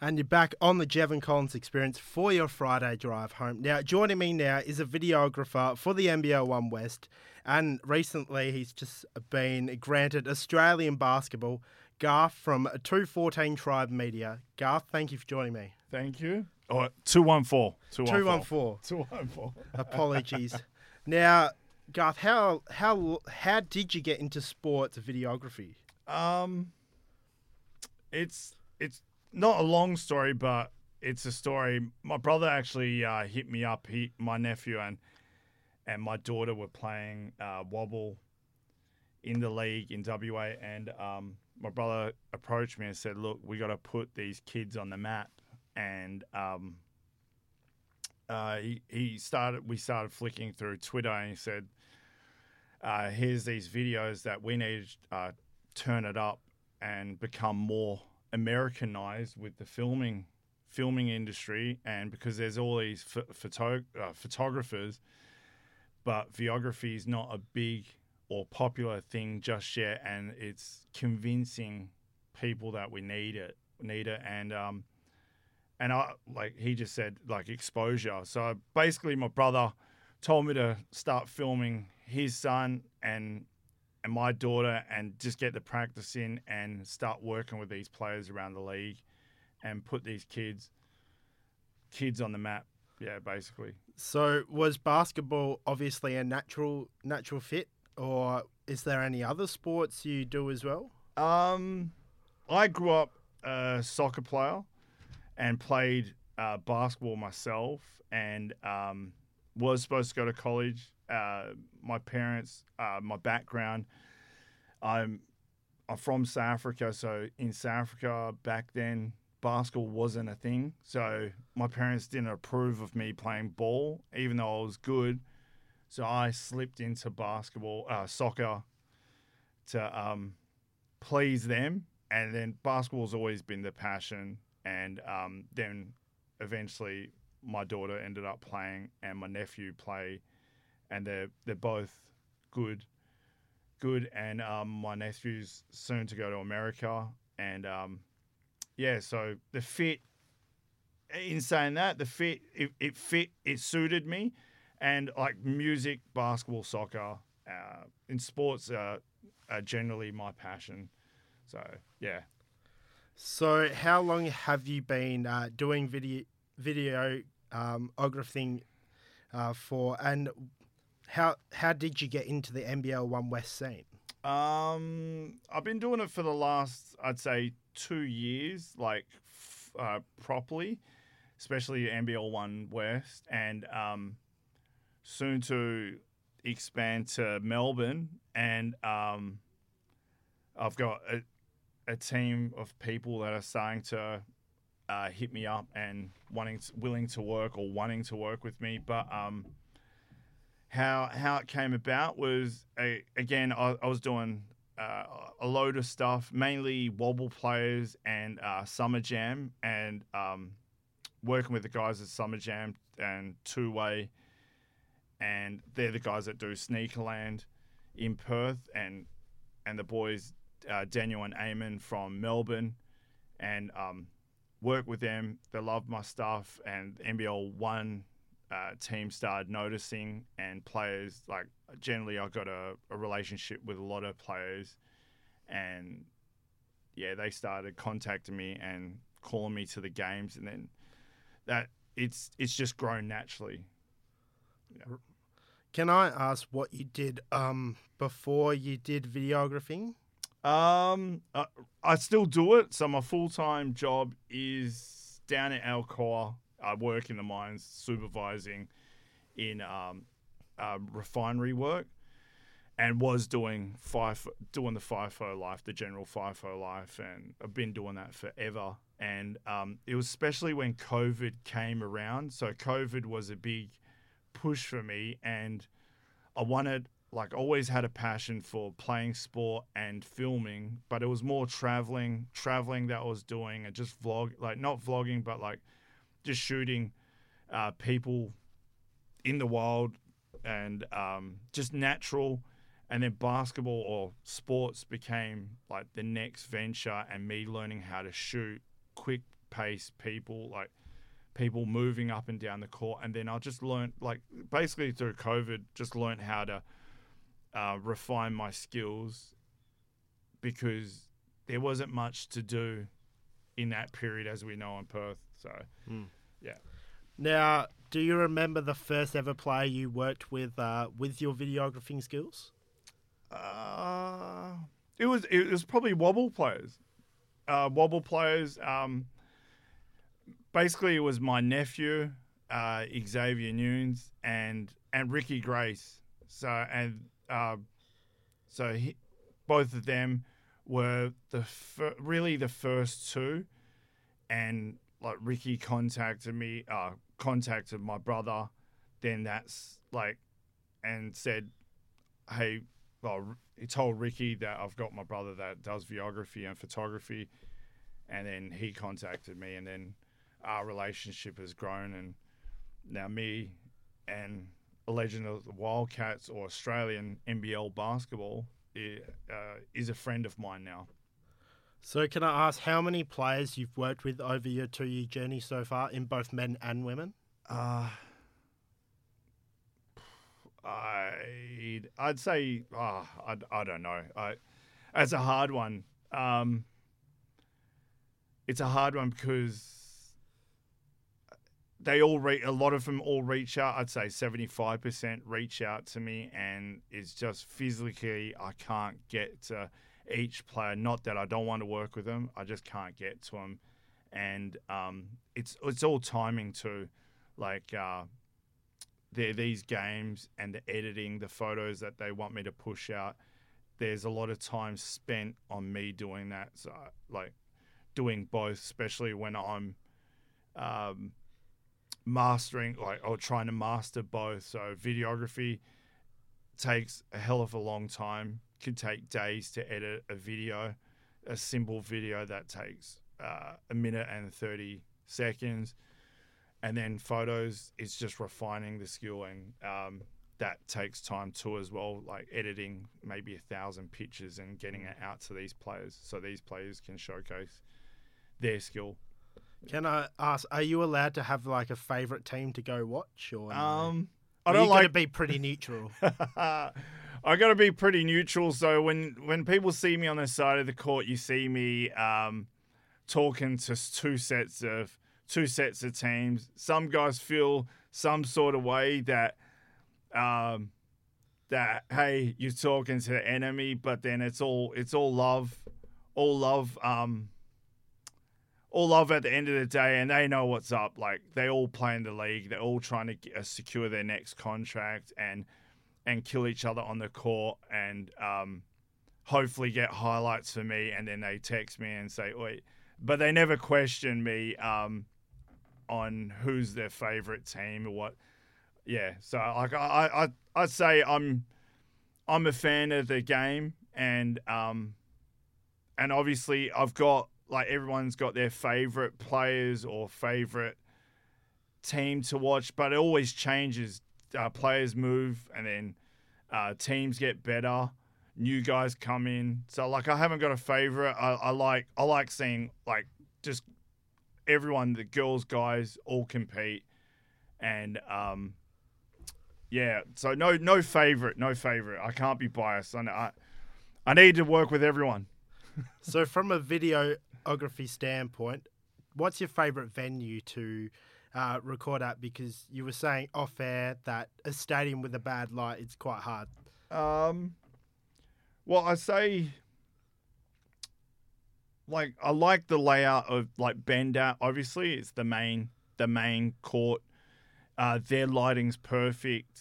And you're back on the Jevan Collins experience for your Friday drive home. Now, joining me now is a videographer for the NBL One West, and recently he's just been granted Australian basketball. Garth from 214 Tribe Media. Garth, thank you for joining me. Thank you. Oh, 214. 214. 214. Apologies. now, Garth, how how how did you get into sports videography? Um, it's it's not a long story, but it's a story. My brother actually uh, hit me up. He, my nephew, and and my daughter were playing uh, WABL in the league in WA, and um, my brother approached me and said, "Look, we got to put these kids on the map." And um, uh, he he started. We started flicking through Twitter, and he said, uh, "Here's these videos that we need to uh, turn it up and become more Americanized with the filming." filming industry and because there's all these photo, uh, photographers but videography is not a big or popular thing just yet, and it's convincing people that we need it, need it, and um, and I like he just said like exposure. So basically, my brother told me to start filming his son and and my daughter, and just get the practice in and start working with these players around the league, and put these kids kids on the map. Yeah, basically. So was basketball obviously a natural natural fit or is there any other sports you do as well? Um, I grew up a soccer player and played uh, basketball myself, and um, was supposed to go to college. Uh, my parents, uh, my background, I'm I'm from South Africa, so in South Africa back then, basketball wasn't a thing. So my parents didn't approve of me playing ball, even though I was good. So I slipped into basketball, uh, soccer, to um, please them. And then basketball's always been the passion. And um, then eventually my daughter ended up playing, and my nephew play, and they're they're both good, good. And um, my nephew's soon to go to America, and um, yeah, so the fit. In saying that, the fit it, it fit it suited me and like music, basketball, soccer, uh, in sports are generally my passion. So yeah. So how long have you been uh, doing video video um, uh, for, and how how did you get into the NBL One West scene? Um, I've been doing it for the last, I'd say, two years, like uh, properly, especially NBL One West, and um, soon to expand to Melbourne, and um, I've got a, a, team of people that are starting to uh, hit me up and wanting, to, willing to work or wanting to work with me. But um, how how it came about was again I, I was doing uh, a load of stuff, mainly WABL players and uh, Summer Jam, and um, working with the guys at Summer Jam and Two Way and they're the guys that do Sneakerland in Perth, and and the boys uh, Daniel and Eamon from Melbourne, and um, work with them. They love my stuff, and NBL One uh, team started noticing, and players like generally I got a, a relationship with a lot of players, and yeah, they started contacting me and calling me to the games, and then that it's it's just grown naturally. Yeah. Can I ask what you did um, before you did videographing? Um, uh, I still do it. So my full time job is down at Alcoa. I work in the mines, supervising in um, uh, refinery work, and was doing FIFO, doing the FIFO life, the general FIFO life, and I've been doing that forever. And um, it was especially when COVID came around. So COVID was a big push for me, and I wanted like always had a passion for playing sport and filming, but it was more traveling, traveling that I was doing, and just vlog, like not vlogging, but like just shooting uh, people in the wild and um, just natural. And then basketball or sports became like the next venture, and me learning how to shoot quick pace people, like people moving up and down the court. And then I just learned, like, basically through COVID, just learned how to uh, refine my skills because there wasn't much to do in that period, as we know in Perth. So, yeah. Now, do you remember the first ever player you worked with uh, with your videographing skills? Uh, it was it was probably WABL players. Uh, WABL players. Um, basically, it was my nephew, uh, Xavier Nunes, and and Ricky Grace. So and uh, so he, both of them were the fir- really the first two, and like Ricky contacted me, uh, contacted my brother. Then that's like, and said, "Hey, well, he told Ricky that I've got my brother that does videography and photography, and then he contacted me, and then our relationship has grown, and now me and a legend of the Wildcats or Australian NBL basketball uh, is a friend of mine now. So, can I ask how many players you've worked with over your two year journey so far in both men and women? Uh, I I'd say uh, I I don't know. I it's a hard one. Um, it's a hard one because they all re- a lot of them all reach out. I'd say seventy five percent reach out to me, and it's just physically I can't get to each player. Not that I don't want to work with them, I just can't get to them, and um, it's it's all timing too. Like uh, they're these games and the editing, the photos that they want me to push out. There's a lot of time spent on me doing that. So like doing both, especially when I'm um, mastering like or trying to master both. So videography takes a hell of a long time. Could take days to edit a video, a simple video that takes uh, a minute and thirty seconds and then photos is just refining the skill and um, that takes time too as well like editing maybe a thousand pictures and getting it out to these players so these players can showcase their skill Can I ask, are you allowed to have like a favourite team to go watch? Or um i don't you gotta be pretty neutral. I got to be pretty neutral. So when when people see me on the side of the court, you see me um, talking to two sets of two sets of teams. Some guys feel some sort of way that um, that hey, you're talking to the enemy, but then it's all it's all love, all love. Um, all love at the end of the day, and they know what's up. Like they all play in the league, they're all trying to get, uh, secure their next contract, and and kill each other on the court and um, hopefully get highlights for me. And then they text me and say, wait, but they never question me um, on who's their favorite team or what. Yeah, so like I, I, I'd say I'm, I'm a fan of the game, and um, and obviously I've got like everyone's got their favorite players or favorite team to watch, but it always changes. Uh, players move, and then uh, teams get better. New guys come in, so like I haven't got a favorite. I, I like I like seeing like just everyone, the girls, guys, all compete, and um, yeah. So no no favorite, no favorite. I can't be biased. I I, I need to work with everyone. so, from a videography standpoint, what's your favourite venue to uh, record at? Because you were saying off air that a stadium with a bad light it's quite hard. Um, well, I say, like, I like the layout of like Bendat. Obviously, it's the main the main court. Uh, their lighting's perfect.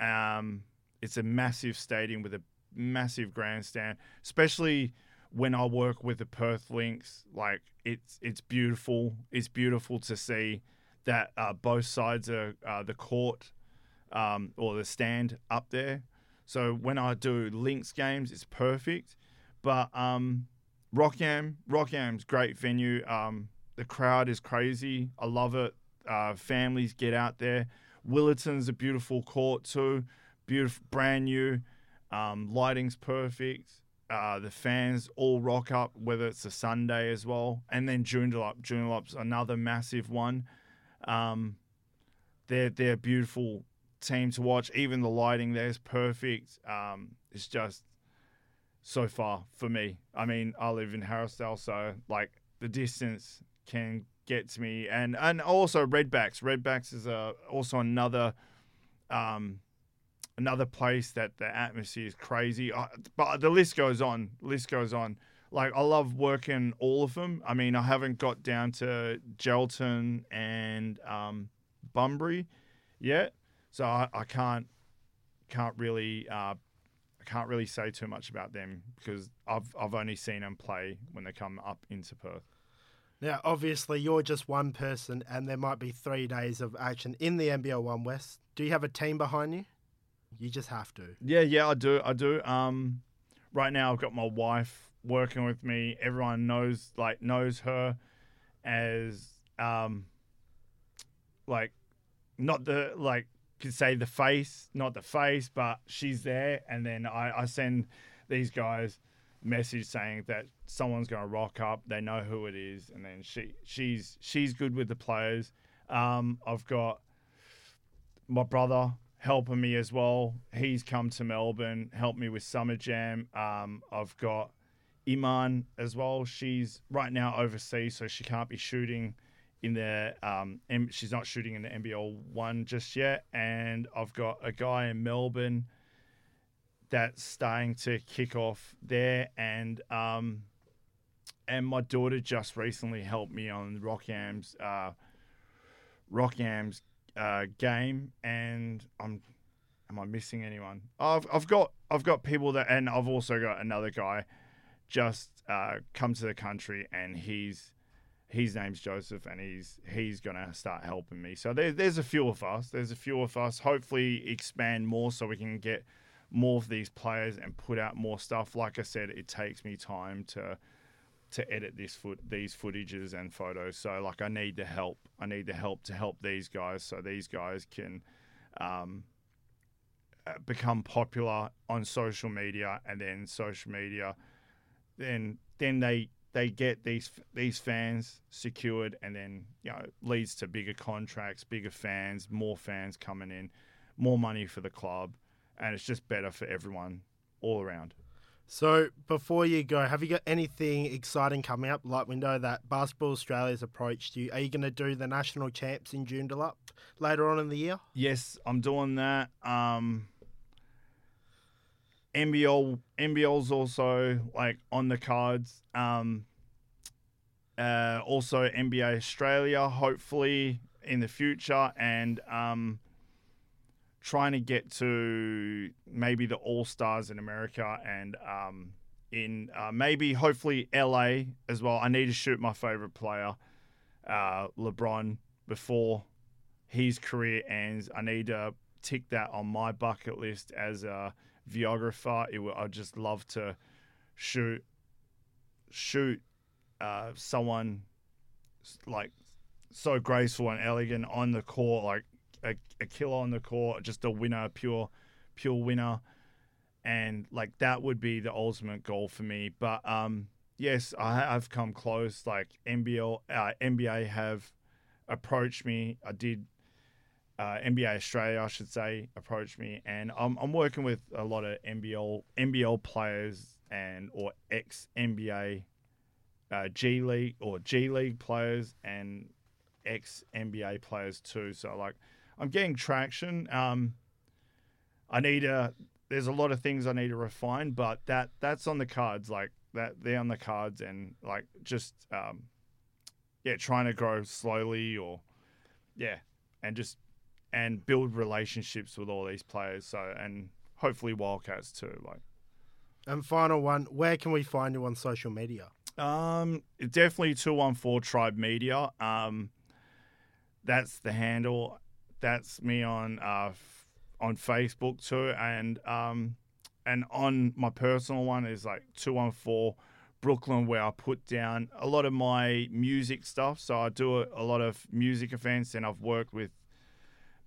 Um, it's a massive stadium with a massive grandstand, especially when I work with the Perth Lynx. Like, it's it's beautiful. It's beautiful to see that uh, both sides of uh, the court um, or the stand up there. So when I do Lynx games, it's perfect. But um, Rockham, Rockham's great venue. Um, the crowd is crazy. I love it. Uh, families get out there. Willetton's a beautiful court too. Beautiful, brand new. Um, lighting's perfect. Uh, the fans all rock up, whether it's a Sunday as well, and then Joondalup. Joondalup's another massive one. Um, they're they're a beautiful team to watch. Even the lighting there is perfect. Um, it's just so far for me. I mean, I live in Harrisdale, so like the distance can get to me, and and also Redbacks. Redbacks is a, also another um, another place that the atmosphere is crazy. Uh, but the list goes on. List goes on. Like I love working all of them. I mean, I haven't got down to Gelton and um, Bunbury yet, so I, I can't can't really uh, I can't really say too much about them because I've I've only seen them play when they come up into Perth. Now, obviously, you're just one person, and there might be three days of action in the NBL One West. Do you have a team behind you? You just have to. Yeah, yeah, I do. I do. Um, right now, I've got my wife working with me. Everyone knows, like, knows her as, um, like, not the like could say the face, not the face, but she's there. And then I, I send these guys message saying that someone's going to rock up. They know who it is, and then she she's she's good with the players. Um, I've got my brother helping me as well. He's come to Melbourne, helped me with Summer Jam. Um, I've got Iman as well. She's right now overseas, so she can't be shooting in the um, she's not shooting in the NBL one just yet. And I've got a guy in Melbourne that's starting to kick off there, and um, and my daughter just recently helped me on Rockyam's uh, Rockyam's uh, game, and I'm am I missing anyone? I've I've got I've got people that, and I've also got another guy just uh, come to the country, and he's his name's Joseph, and he's he's gonna start helping me. So there's there's a few of us. There's a few of us. Hopefully, expand more so we can get more of these players and put out more stuff. Like I said, it takes me time to to edit this foot these footages and photos. So like I need the help. I need the help to help these guys so these guys can um, uh, become popular on social media and then social media then then they they get these these fans secured and then you know leads to bigger contracts, bigger fans, more fans coming in, more money for the club and it's just better for everyone all around. So before you go, have you got anything exciting coming up? Like we know that Basketball Australia's approached you. Are you going to do the national champs in Joondalup later on in the year? Yes, I'm doing that. Um, NBL NBL's also like on the cards. Um, uh, also NBA Australia, hopefully in the future, and um, trying to get to maybe the All Stars in America and um, in uh, maybe hopefully LA as well. I need to shoot my favorite player, uh, LeBron, before his career ends. I need to tick that on my bucket list as a videographer. It would, I'd just love to shoot shoot uh, someone like so graceful and elegant on the court, like a, a killer on the court, just a winner, pure, pure winner, and like that would be the ultimate goal for me. But um, yes, I have come close. Like NBL, uh, NBA have approached me. I did. Uh, NBA Australia, I should say, approached me, and I'm, I'm working with a lot of NBL NBL players and or ex NBA uh, G League or G League players and ex NBA players too. So like I'm getting traction. Um, I need a. There's a lot of things I need to refine, but that that's on the cards. Like that, they're on the cards, and like just um, yeah, trying to grow slowly, or yeah, and just and build relationships with all these players. So and hopefully Wildcats too. Like. And final one, where can we find you on social media? Um, definitely two one four Tribe Media. Um, that's the handle that's me on uh, on Facebook too, and um, and on my personal one is like two one four Brooklyn, where I put down a lot of my music stuff. So I do a, a lot of music events, and I've worked with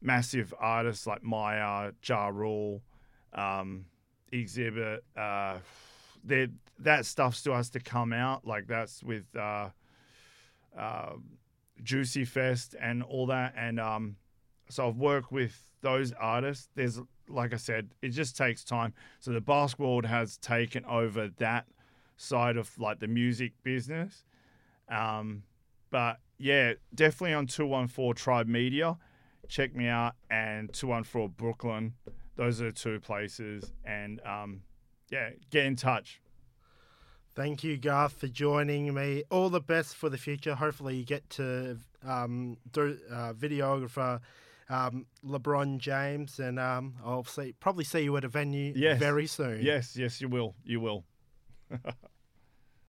massive artists like Mya, Ja Rule, um, Xzibit. Uh, that stuff still has to come out. Like that's with uh, uh, Juicy Fest and all that. And um, so I've worked with those artists. There's like I said, it just takes time. So the basketball world has taken over that side of like the music business. Um, but yeah, definitely on 214 Tribe Media. Check me out and 214 Brooklyn. Those are the two places. And um, yeah, get in touch. Thank you, Garth, for joining me. All the best for the future. Hopefully, you get to um, do uh, videographer um, LeBron James, and um, I'll see probably see you at a venue Yes. very soon. Yes, yes, you will. You will.